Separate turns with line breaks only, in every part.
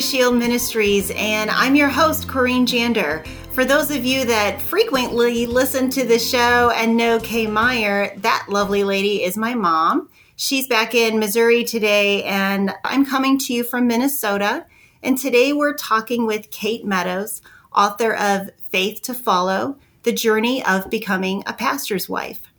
Shield Ministries, and I'm your host, Corinne Jander. For those of you that frequently listen to the show and know Kay Meyer, that lovely lady is my mom. She's back in Missouri today, and I'm coming to you from Minnesota. And today we're talking with Kate Meadows, author of Faith to Follow The Journey of Becoming a Pastor's Wife.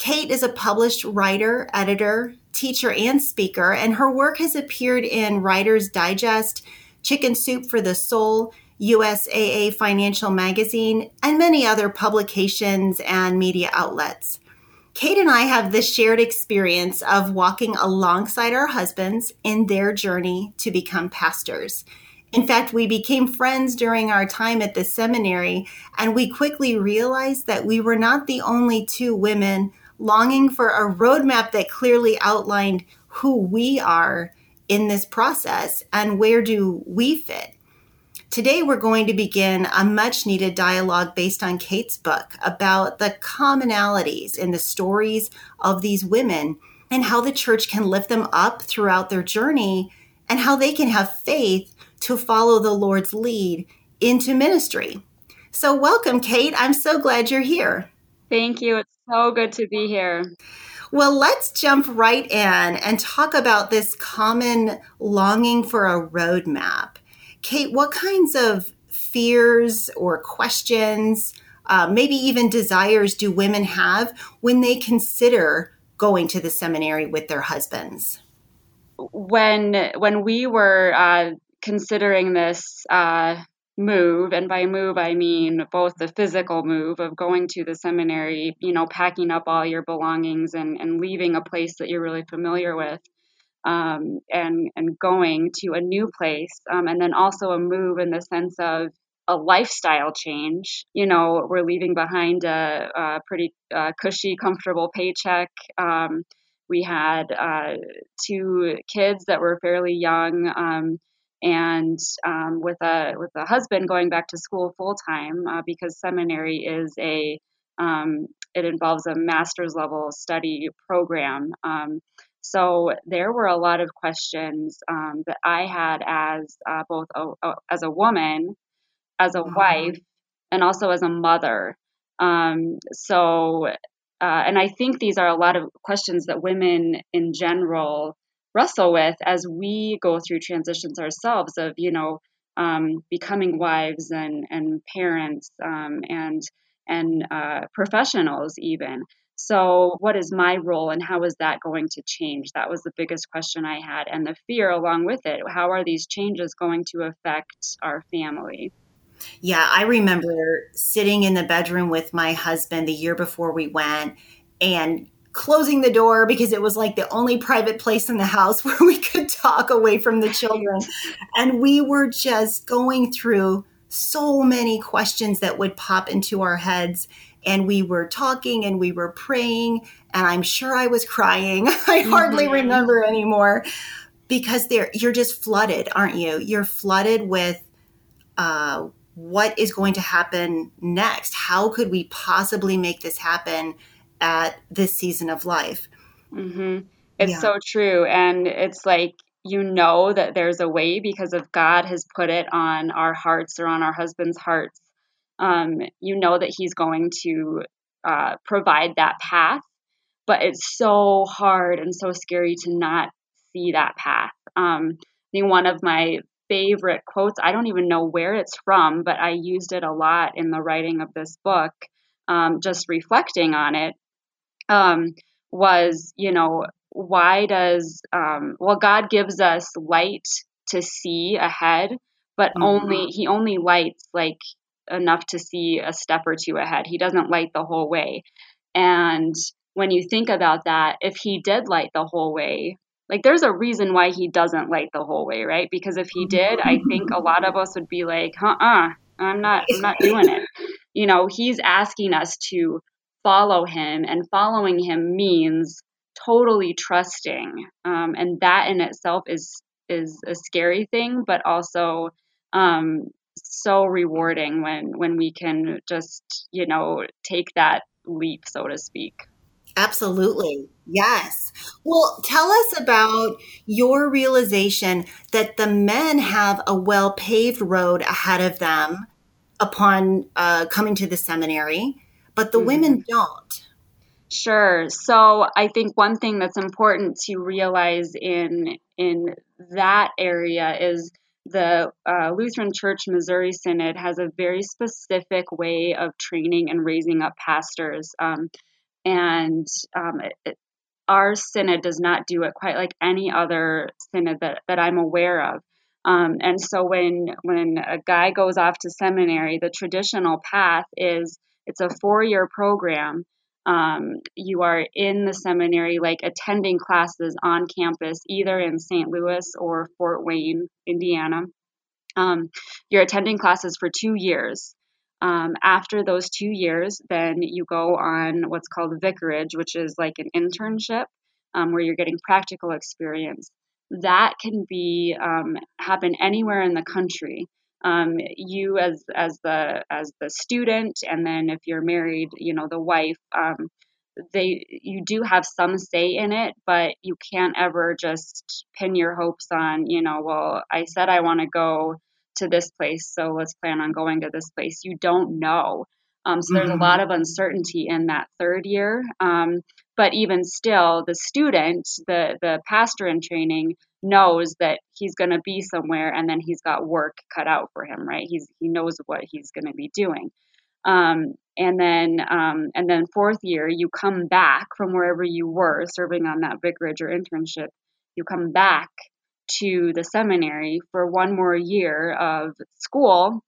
Kate is a published writer, editor, teacher, and speaker, and her work has appeared in Writer's Digest, Chicken Soup for the Soul, USAA Financial Magazine, and many other publications and media outlets. Kate and I have the shared experience of walking alongside our husbands in their journey to become pastors. In fact, we became friends during our time at the seminary, and we quickly realized that we were not the only two women longing for a roadmap that clearly outlined who we are in this process and where do we fit. Today, we're going to begin a much needed dialogue based on Kate's book about the commonalities in the stories of these women and how the church can lift them up throughout their journey and how they can have faith to follow the Lord's lead into ministry. So, welcome, Kate. I'm so glad you're here.
Thank you. It's so good to be here.
Well, let's jump right in and talk about this common longing for a roadmap. Kate, what kinds of fears or questions, uh, maybe even desires, do women have when they consider going to the seminary with their husbands?
When when we were uh, considering this uh, move and by move i mean both the physical move of going to the seminary you know packing up all your belongings and, and leaving a place that you're really familiar with um, and and going to a new place um, and then also a move in the sense of a lifestyle change. You know we're leaving behind a, a pretty uh, cushy comfortable paycheck. Um, we had uh, two kids that were fairly young um, and um, with a with a husband going back to school full time uh, because seminary is a um, it involves a master's level study program. Um, so there were a lot of questions um, that I had as uh, both a, a, as a woman, as a mm-hmm. wife, and also as a mother. Um, so uh, and I think these are a lot of questions that women in general wrestle with as we go through transitions ourselves of you know um, becoming wives and and parents um, and and uh, professionals even. So what is my role and how is that going to change? That was the biggest question i had and the fear along with it. How are these changes going to affect our family?
Yeah i remember sitting in the bedroom with my husband the year before we went and closing the door because it was like the only private place in the house where we could talk away from the children. And we were just going through so many questions that would pop into our heads. And we were talking and we were praying. And I'm sure I was crying. I hardly mm-hmm. remember anymore because there you're just flooded, aren't you? You're flooded with uh, what is going to happen next. How could we possibly make this happen? At this season of life.
Mm-hmm. It's yeah. so true. And it's like, you know that there's a way because if God has put it on our hearts or on our husband's hearts, um, you know that he's going to uh, provide that path. But it's so hard and so scary to not see that path. Um, I think one of my favorite quotes, I don't even know where it's from, but I used it a lot in the writing of this book, um, just reflecting on it, um, was, you know, why does, um, well, God gives us light to see ahead, but mm-hmm. only, He only lights like enough to see a step or two ahead. He doesn't light the whole way. And when you think about that, if He did light the whole way, like there's a reason why He doesn't light the whole way, right? Because if He did, I think a lot of us would be like, uh uh-uh, I'm not, I'm not doing it. You know, He's asking us to follow him, and following him means totally trusting, um, and that in itself is is a scary thing, but also um, so rewarding when when we can just you know take that leap, so to speak.
Absolutely. Yes. Well, tell us about your realization that the men have a well paved road ahead of them upon uh, coming to the seminary, but the mm-hmm. women don't.
Sure. So I think one thing that's important to realize in in that area is the uh, Lutheran Church Missouri Synod has a very specific way of training and raising up pastors. Um, and um, it, our synod does not do it quite like any other synod that, that I'm aware of. Um, and so when when a guy goes off to seminary, the traditional path is it's a four year program. Um, you are in the seminary, like attending classes on campus, either in St. Louis or Fort Wayne, Indiana. Um, you're attending classes for two years. Um, after those two years, then you go on what's called vicarage, which is like an internship um, where you're getting practical experience. That can be um, happen anywhere in the country. Um, you as as the as the student, and then if you're married, you know the wife. Um, they you do have some say in it, but you can't ever just pin your hopes on you know well I said I want to go to this place, so let's plan on going to this place. You don't know. Um, so there's mm-hmm. a lot of uncertainty in that third year. Um, but even still, the student, the the pastor in training, knows that he's going to be somewhere, and then he's got work cut out for him, right? He's he knows what he's going to be doing. Um, and then um, and then fourth year, you come back from wherever you were serving on that vicarage or internship. You come back to the seminary for one more year of school,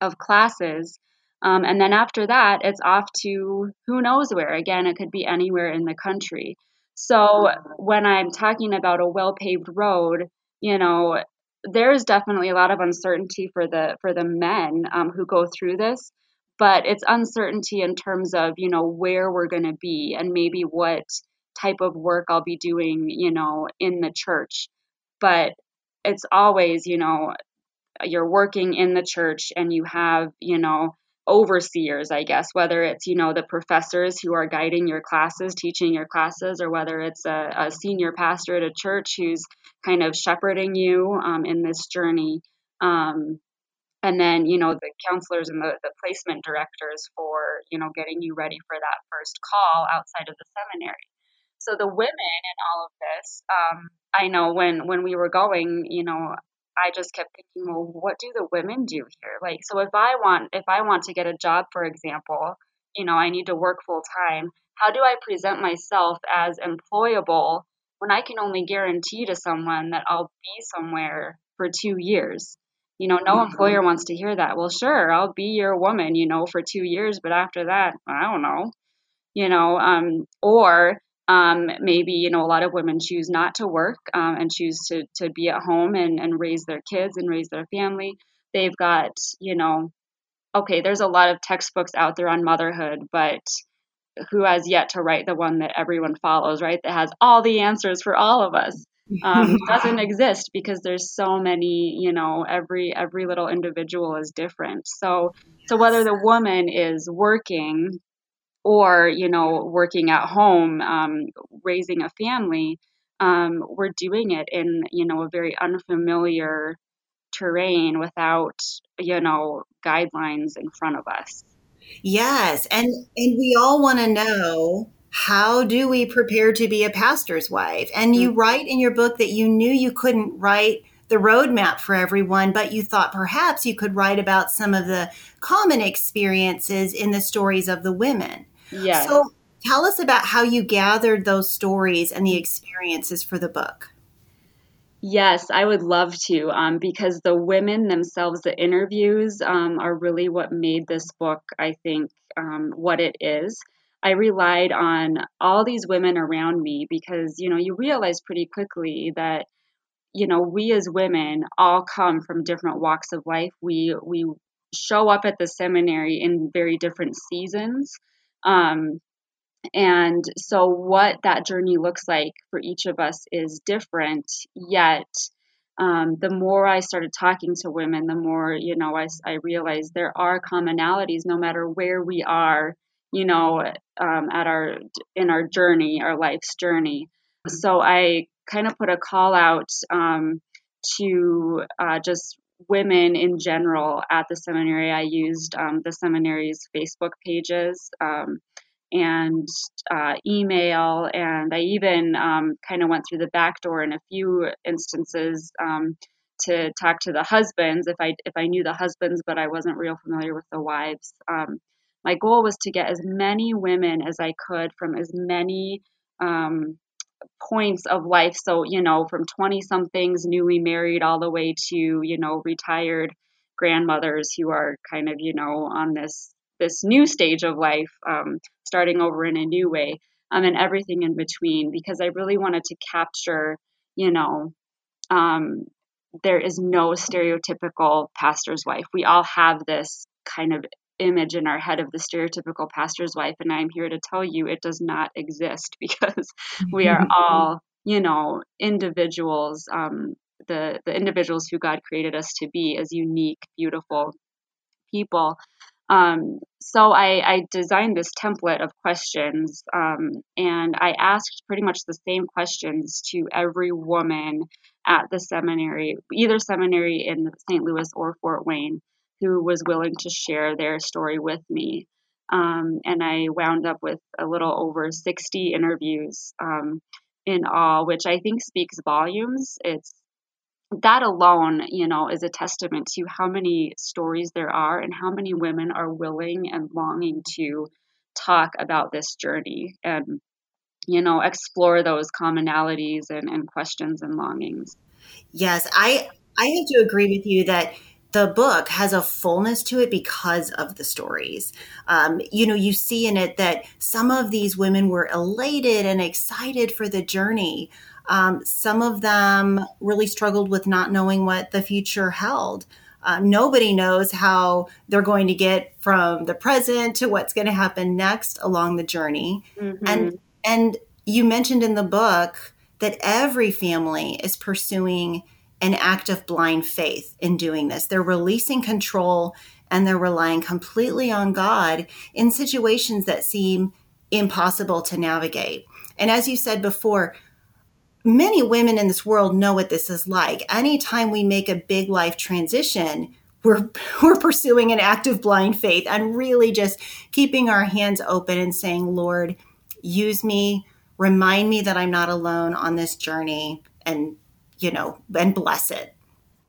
of classes. Um, and then after that, it's off to who knows where. Again, it could be anywhere in the country. So when I'm talking about a well paved road, you know, there's definitely a lot of uncertainty for the for the men um, who go through this, but it's uncertainty in terms of you know where we're going to be and maybe what type of work I'll be doing, you know, in the church. But it's always, you know, you're working in the church and you have, you know, overseers, I guess, whether it's, you know, the professors who are guiding your classes, teaching your classes, or whether it's a, a senior pastor at a church who's kind of shepherding you um, in this journey. Um, and then, you know, the counselors and the, the placement directors for, you know, getting you ready for that first call outside of the seminary. So the women in all of this, um, I know when when we were going, you know, I just kept thinking, well, what do the women do here? Like, so if I want if I want to get a job, for example, you know, I need to work full time. How do I present myself as employable when I can only guarantee to someone that I'll be somewhere for two years? You know, no mm-hmm. employer wants to hear that. Well, sure, I'll be your woman, you know, for two years, but after that, I don't know. You know, um, or um, maybe you know a lot of women choose not to work um, and choose to to be at home and and raise their kids and raise their family. They've got you know, okay, there's a lot of textbooks out there on motherhood, but who has yet to write the one that everyone follows, right? That has all the answers for all of us. Um, doesn't exist because there's so many you know every every little individual is different so so whether the woman is working or you know working at home um, raising a family um, we're doing it in you know a very unfamiliar terrain without you know guidelines in front of us
yes and and we all want to know how do we prepare to be a pastor's wife and you mm-hmm. write in your book that you knew you couldn't write the roadmap for everyone, but you thought perhaps you could write about some of the common experiences in the stories of the women.
Yes.
So tell us about how you gathered those stories and the experiences for the book.
Yes, I would love to, um, because the women themselves, the interviews, um, are really what made this book, I think, um, what it is. I relied on all these women around me because, you know, you realize pretty quickly that, you know, we as women all come from different walks of life. We we show up at the seminary in very different seasons. Um, and so, what that journey looks like for each of us is different, yet, um, the more I started talking to women, the more, you know, I, I realized there are commonalities no matter where we are, you know, um, at our, in our journey, our life's journey. So I kind of put a call out um, to uh, just women in general at the seminary. I used um, the seminary's Facebook pages um, and uh, email, and I even um, kind of went through the back door in a few instances um, to talk to the husbands if I if I knew the husbands, but I wasn't real familiar with the wives. Um, my goal was to get as many women as I could from as many um, points of life. So, you know, from 20 somethings, newly married, all the way to, you know, retired grandmothers who are kind of, you know, on this this new stage of life, um, starting over in a new way, um, and everything in between, because I really wanted to capture, you know, um, there is no stereotypical pastor's wife. We all have this kind of image in our head of the stereotypical pastor's wife and i'm here to tell you it does not exist because we are all you know individuals um, the the individuals who god created us to be as unique beautiful people um, so I, I, designed this template of questions um, and I asked pretty much the same questions to every woman at the seminary, either seminary in St. Louis or Fort Wayne who was willing to share their story with me. Um, and I wound up with a little over 60 interviews um, in all, which I think speaks volumes. It's that alone, you know, is a testament to how many stories there are and how many women are willing and longing to talk about this journey and, you know, explore those commonalities and, and questions and longings.
Yes, I I have to agree with you that the book has a fullness to it because of the stories. Um, you know, you see in it that some of these women were elated and excited for the journey. Um, some of them really struggled with not knowing what the future held. Uh, nobody knows how they're going to get from the present to what's going to happen next along the journey. Mm-hmm. And and you mentioned in the book that every family is pursuing an act of blind faith in doing this. They're releasing control and they're relying completely on God in situations that seem impossible to navigate. And as you said before, many women in this world know what this is like. Anytime we make a big life transition, we're we're pursuing an act of blind faith and really just keeping our hands open and saying, "Lord, use me, remind me that I'm not alone on this journey and you know, and bless it.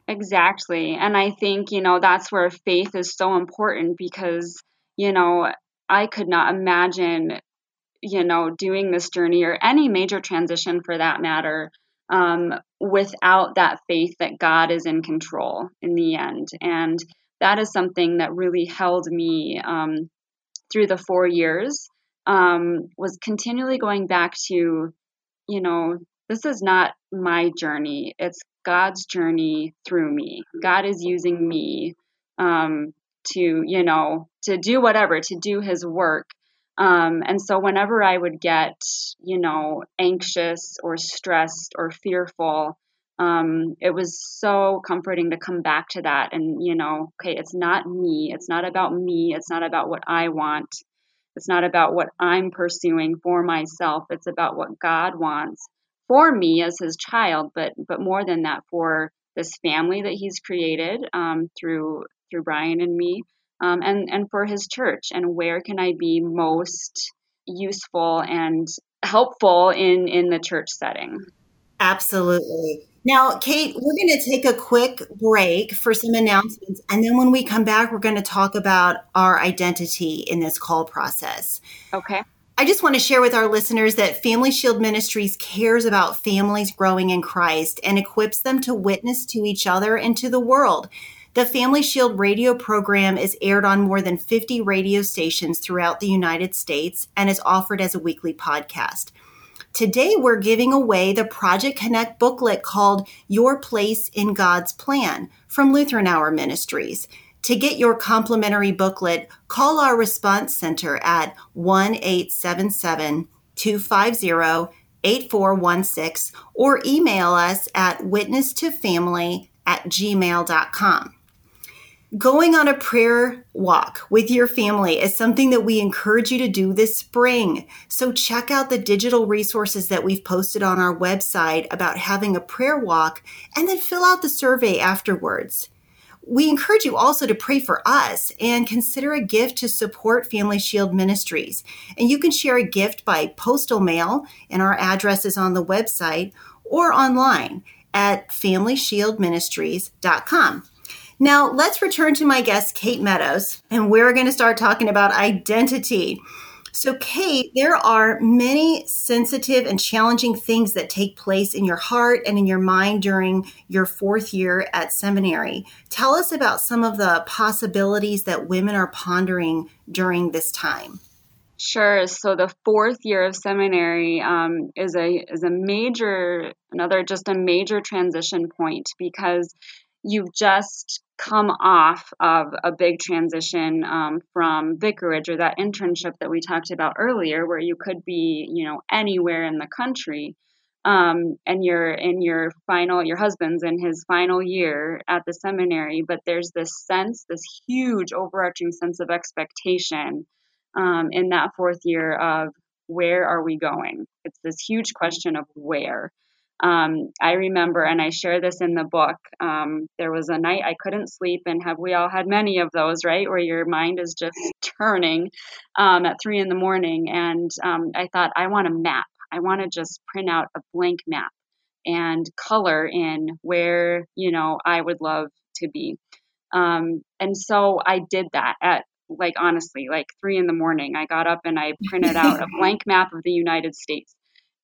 Exactly. And I think, you know, that's where faith is so important because, you know, I could not imagine, you know, doing this journey or any major transition for that matter um, without that faith that God is in control in the end. And that is something that really held me um, through the four years, um, was continually going back to, you know, this is not my journey. It's God's journey through me. God is using me um, to, you know, to do whatever, to do his work. Um, and so whenever I would get, you know, anxious or stressed or fearful, um, it was so comforting to come back to that and, you know, okay, it's not me. It's not about me. It's not about what I want. It's not about what I'm pursuing for myself. It's about what God wants for me as his child, but but more than that, for this family that he's created um, through through Brian and me, um, and and for his church. And where can I be most useful and helpful in in the church setting?
Absolutely. Now, Kate, we're going to take a quick break for some announcements. And then when we come back, we're going to talk about our identity in this call process.
Okay.
I just want to share with our listeners that Family Shield Ministries cares about families growing in Christ and equips them to witness to each other and to the world. The Family Shield radio program is aired on more than 50 radio stations throughout the United States and is offered as a weekly podcast. Today, we're giving away the Project Connect booklet called Your Place in God's Plan from Lutheran Hour Ministries. To get your complimentary booklet, call our response center at 1 877 250 8416 or email us at witnesstofamily at gmail.com. Going on a prayer walk with your family is something that we encourage you to do this spring. So check out the digital resources that we've posted on our website about having a prayer walk and then fill out the survey afterwards. We encourage you also to pray for us and consider a gift to support Family Shield Ministries. And you can share a gift by postal mail, and our address is on the website, or online at FamilyShieldMinistries.com. Now, let's return to my guest, Kate Meadows, and we're going to start talking about identity. So, Kate, there are many sensitive and challenging things that take place in your heart and in your mind during your fourth year at seminary. Tell us about some of the possibilities that women are pondering during this time.
Sure. So the fourth year of seminary um, is a is a major another just a major transition point because you've just come off of a big transition um, from vicarage or that internship that we talked about earlier, where you could be, you know, anywhere in the country, um, and you're in your final, your husband's in his final year at the seminary, but there's this sense, this huge overarching sense of expectation um, in that fourth year of where are we going? It's this huge question of where. Um, I remember, and I share this in the book, um, there was a night I couldn't sleep, and have we all had many of those, right? Where your mind is just turning um, at three in the morning. And um, I thought, I want a map. I want to just print out a blank map and color in where, you know, I would love to be. Um, and so I did that at like honestly, like three in the morning. I got up and I printed out a blank map of the United States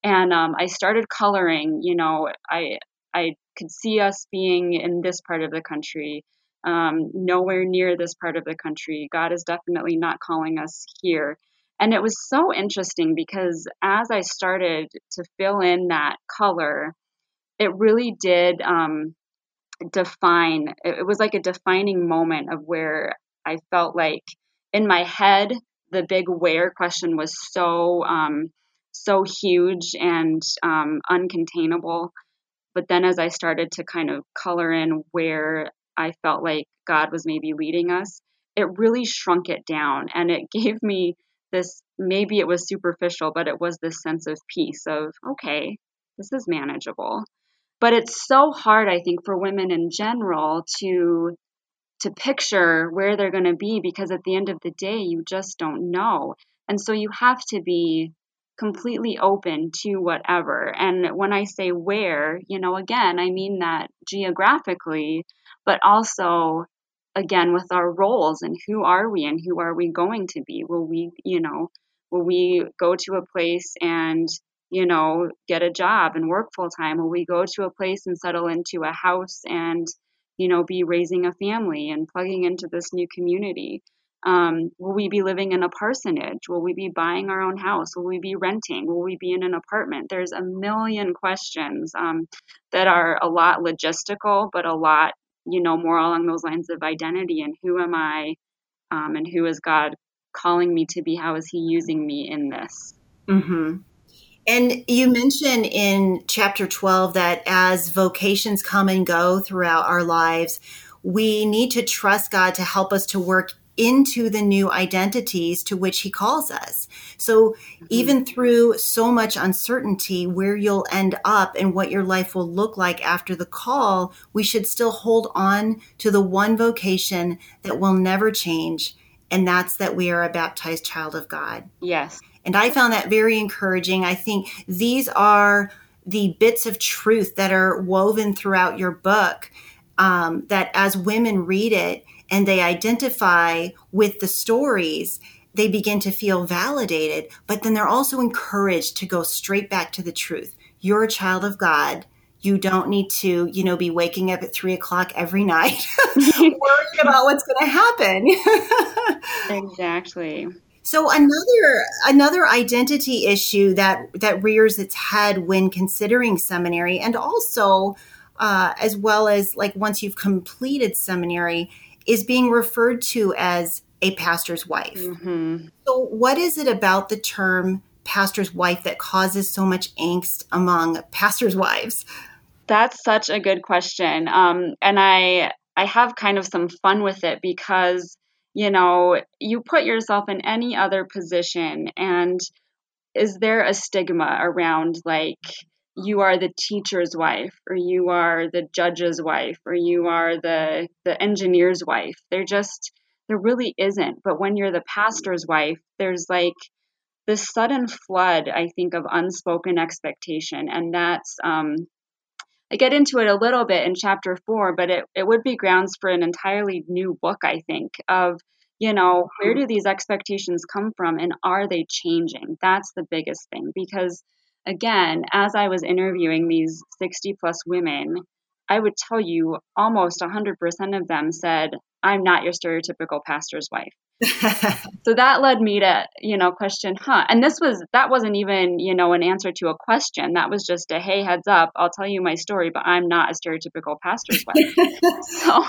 and um, I started coloring. You know, I I could see us being in this part of the country, um, nowhere near this part of the country. God is definitely not calling us here. And it was so interesting because as I started to fill in that color, it really did um, define, it was like a defining moment of where I felt like in my head, the big where question was so um, so huge and um, uncontainable. But then as I started to kind of color in where I felt like God was maybe leading us, it really shrunk it down and it gave me this maybe it was superficial, but it was this sense of peace of, okay, this is manageable. But it's so hard, I think, for women in general to to picture where they're going to be because at the end of the day you just don't know. And so you have to be completely open to whatever. And when I say where, you know, again, I mean that geographically, but also again with our roles and who are we and who are we going to be? Will we, you know, will we go to a place and you know, get a job and work full time? Will we go to a place and settle into a house and, you know, be raising a family and plugging into this new community? Um, will we be living in a parsonage? Will we be buying our own house? Will we be renting? Will we be in an apartment? There's a million questions um, that are a lot logistical, but a lot, you know, more along those lines of identity and who am I um, and who is God calling me to be? How is He using me in this?
Mm-hmm. And you mentioned in chapter 12 that as vocations come and go throughout our lives, we need to trust God to help us to work into the new identities to which he calls us. So mm-hmm. even through so much uncertainty where you'll end up and what your life will look like after the call, we should still hold on to the one vocation that will never change. And that's that we are a baptized child of God.
Yes.
And I found that very encouraging. I think these are the bits of truth that are woven throughout your book um, that as women read it, and they identify with the stories, they begin to feel validated, but then they're also encouraged to go straight back to the truth. You're a child of God. You don't need to, you know, be waking up at three o'clock every night worrying about what's going to happen.
exactly.
So another another identity issue that that rears its head when considering seminary, and also uh, as well as like once you've completed seminary, is being referred to as a pastor's wife. Mm-hmm. So, what is it about the term pastor's wife that causes so much angst among pastors' wives?
That's such a good question. Um, and I, I I have kind of some fun with it because you know you put yourself in any other position and is there a stigma around like you are the teacher's wife or you are the judge's wife or you are the the engineer's wife there just there really isn't but when you're the pastor's wife there's like this sudden flood i think of unspoken expectation and that's um I get into it a little bit in chapter four, but it, it would be grounds for an entirely new book, I think, of, you know, where do these expectations come from and are they changing? That's the biggest thing. Because again, as I was interviewing these 60 plus women, I would tell you almost 100% of them said, I'm not your stereotypical pastor's wife. so that led me to, you know, question, huh? And this was, that wasn't even, you know, an answer to a question. That was just a, hey, heads up, I'll tell you my story, but I'm not a stereotypical pastor's wife. so,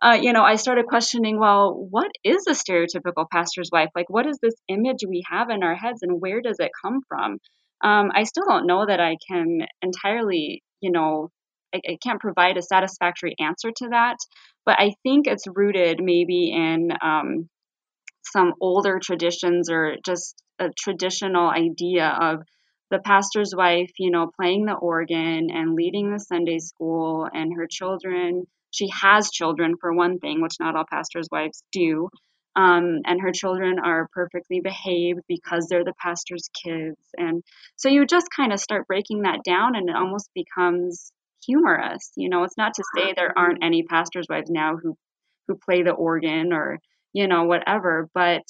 uh, you know, I started questioning, well, what is a stereotypical pastor's wife? Like, what is this image we have in our heads and where does it come from? Um, I still don't know that I can entirely, you know, I, I can't provide a satisfactory answer to that, but I think it's rooted maybe in um, some older traditions or just a traditional idea of the pastor's wife, you know, playing the organ and leading the Sunday school and her children. She has children, for one thing, which not all pastors' wives do. Um, and her children are perfectly behaved because they're the pastor's kids. And so you just kind of start breaking that down, and it almost becomes humorous. You know, it's not to say there aren't any pastors' wives now who who play the organ or you know, whatever. But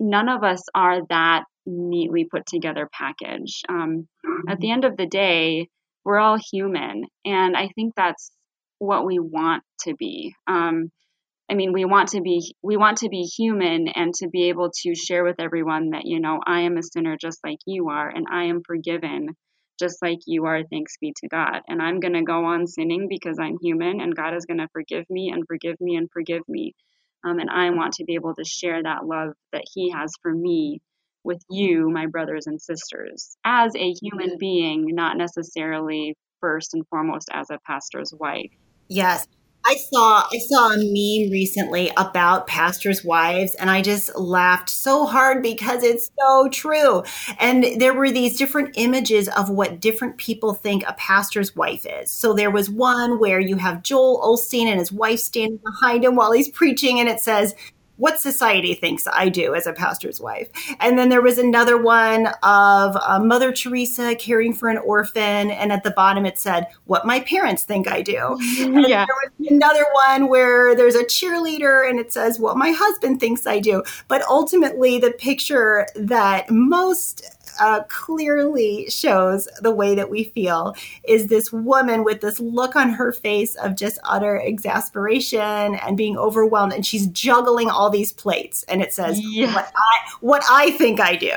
none of us are that neatly put together package. Um, at the end of the day, we're all human. And I think that's what we want to be. Um, I mean, we want to be we want to be human and to be able to share with everyone that you know I am a sinner just like you are, and I am forgiven just like you are. Thanks be to God. And I'm going to go on sinning because I'm human, and God is going to forgive me and forgive me and forgive me. Um, and I want to be able to share that love that He has for me with you, my brothers and sisters, as a human being, not necessarily first and foremost as a pastor's wife.
Yes. I saw I saw a meme recently about pastors' wives and I just laughed so hard because it's so true. And there were these different images of what different people think a pastor's wife is. So there was one where you have Joel Osteen and his wife standing behind him while he's preaching and it says what society thinks I do as a pastor's wife. And then there was another one of uh, Mother Teresa caring for an orphan. And at the bottom it said, what my parents think I do. And yeah. there was another one where there's a cheerleader and it says, what my husband thinks I do. But ultimately, the picture that most uh, clearly shows the way that we feel is this woman with this look on her face of just utter exasperation and being overwhelmed and she's juggling all these plates and it says yeah. what i what i think i do.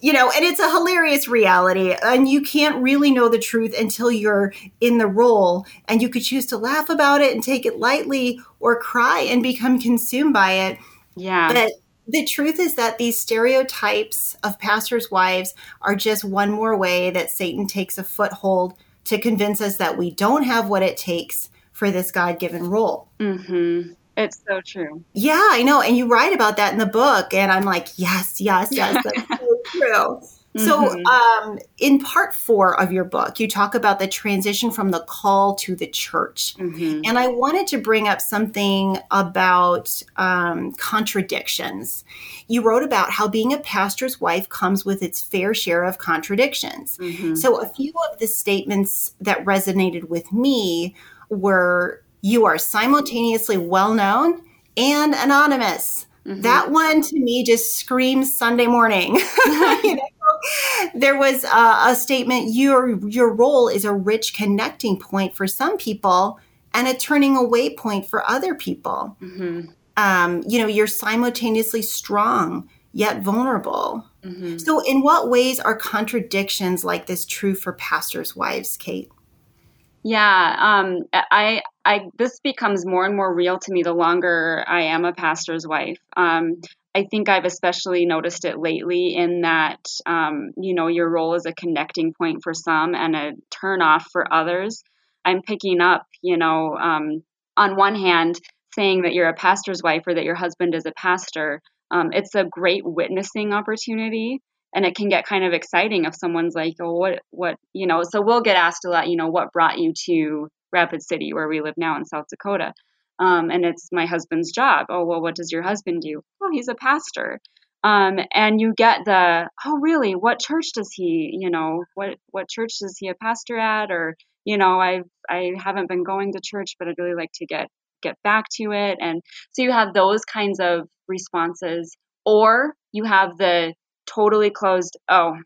You know and it's a hilarious reality and you can't really know the truth until you're in the role and you could choose to laugh about it and take it lightly or cry and become consumed by it.
Yeah.
But the truth is that these stereotypes of pastors' wives are just one more way that Satan takes a foothold to convince us that we don't have what it takes for this God given role.
Mm-hmm. It's so true.
Yeah, I know. And you write about that in the book. And I'm like, yes, yes, yes, that's so true. So, mm-hmm. um, in part four of your book, you talk about the transition from the call to the church. Mm-hmm. And I wanted to bring up something about um, contradictions. You wrote about how being a pastor's wife comes with its fair share of contradictions. Mm-hmm. So, a few of the statements that resonated with me were you are simultaneously well known and anonymous. Mm-hmm. That one to me just screams Sunday morning. you know? There was a, a statement your your role is a rich connecting point for some people and a turning away point for other people mm-hmm. um, you know you're simultaneously strong yet vulnerable mm-hmm. so in what ways are contradictions like this true for pastors wives kate
yeah um, i i this becomes more and more real to me the longer i am a pastor's wife um, I think I've especially noticed it lately in that, um, you know, your role is a connecting point for some and a turn off for others. I'm picking up, you know, um, on one hand, saying that you're a pastor's wife or that your husband is a pastor, um, it's a great witnessing opportunity. And it can get kind of exciting if someone's like, oh, what, what, you know, so we'll get asked a lot, you know, what brought you to Rapid City, where we live now in South Dakota? Um, and it's my husband's job. Oh, well, what does your husband do? Oh, he's a pastor. Um, and you get the, oh, really? What church does he, you know, what, what church is he a pastor at? Or, you know, I I haven't been going to church, but I'd really like to get get back to it. And so you have those kinds of responses, or you have the totally closed, oh,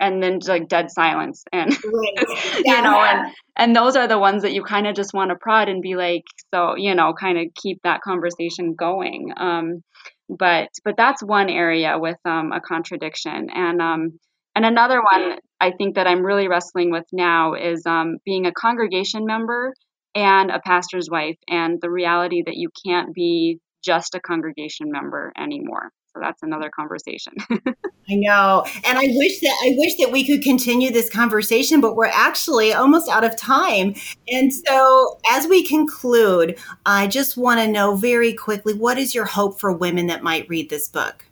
and then like dead silence and right. you know and and those are the ones that you kind of just want to prod and be like so you know kind of keep that conversation going um but but that's one area with um a contradiction and um and another one I think that I'm really wrestling with now is um, being a congregation member and a pastor's wife, and the reality that you can't be just a congregation member anymore. So that's another conversation.
I know. And I wish that I wish that we could continue this conversation, but we're actually almost out of time. And so as we conclude, I just want to know very quickly what is your hope for women that might read this book?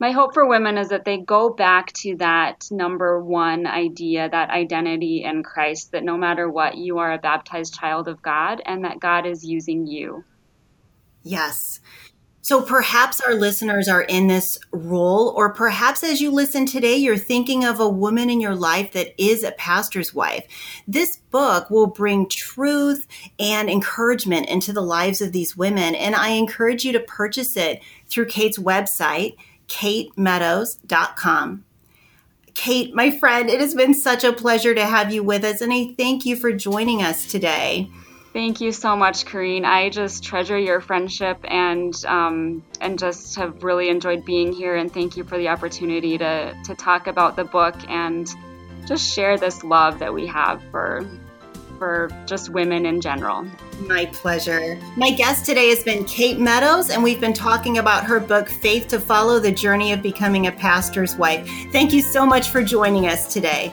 my hope for women is that they go back to that number one idea, that identity in Christ, that no matter what, you are a baptized child of God and that God is using you.
Yes. So perhaps our listeners are in this role, or perhaps as you listen today, you're thinking of a woman in your life that is a pastor's wife. This book will bring truth and encouragement into the lives of these women. And I encourage you to purchase it through Kate's website katemeadows.com. Kate, my friend, it has been such a pleasure to have you with us, and I thank you for joining us today.
Thank you so much, Corrine. I just treasure your friendship and um, and just have really enjoyed being here. And thank you for the opportunity to to talk about the book and just share this love that we have for for just women in general.
My pleasure. My guest today has been Kate Meadows, and we've been talking about her book, Faith to Follow The Journey of Becoming a Pastor's Wife. Thank you so much for joining us today.